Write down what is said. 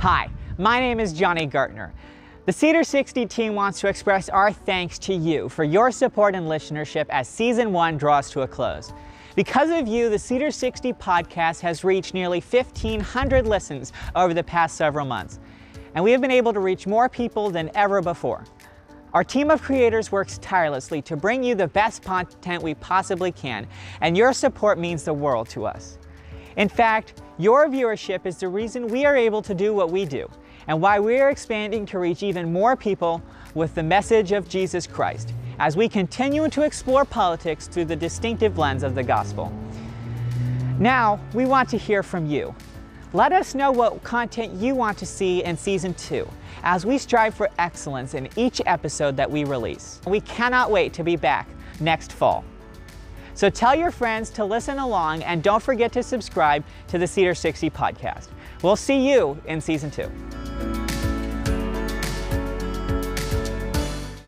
Hi, my name is Johnny Gartner. The Cedar 60 team wants to express our thanks to you for your support and listenership as season one draws to a close. Because of you, the Cedar 60 podcast has reached nearly 1,500 listens over the past several months, and we have been able to reach more people than ever before. Our team of creators works tirelessly to bring you the best content we possibly can, and your support means the world to us. In fact, your viewership is the reason we are able to do what we do, and why we are expanding to reach even more people with the message of Jesus Christ as we continue to explore politics through the distinctive lens of the gospel. Now, we want to hear from you. Let us know what content you want to see in season two as we strive for excellence in each episode that we release. We cannot wait to be back next fall. So tell your friends to listen along and don't forget to subscribe to the Cedar 60 podcast. We'll see you in season two.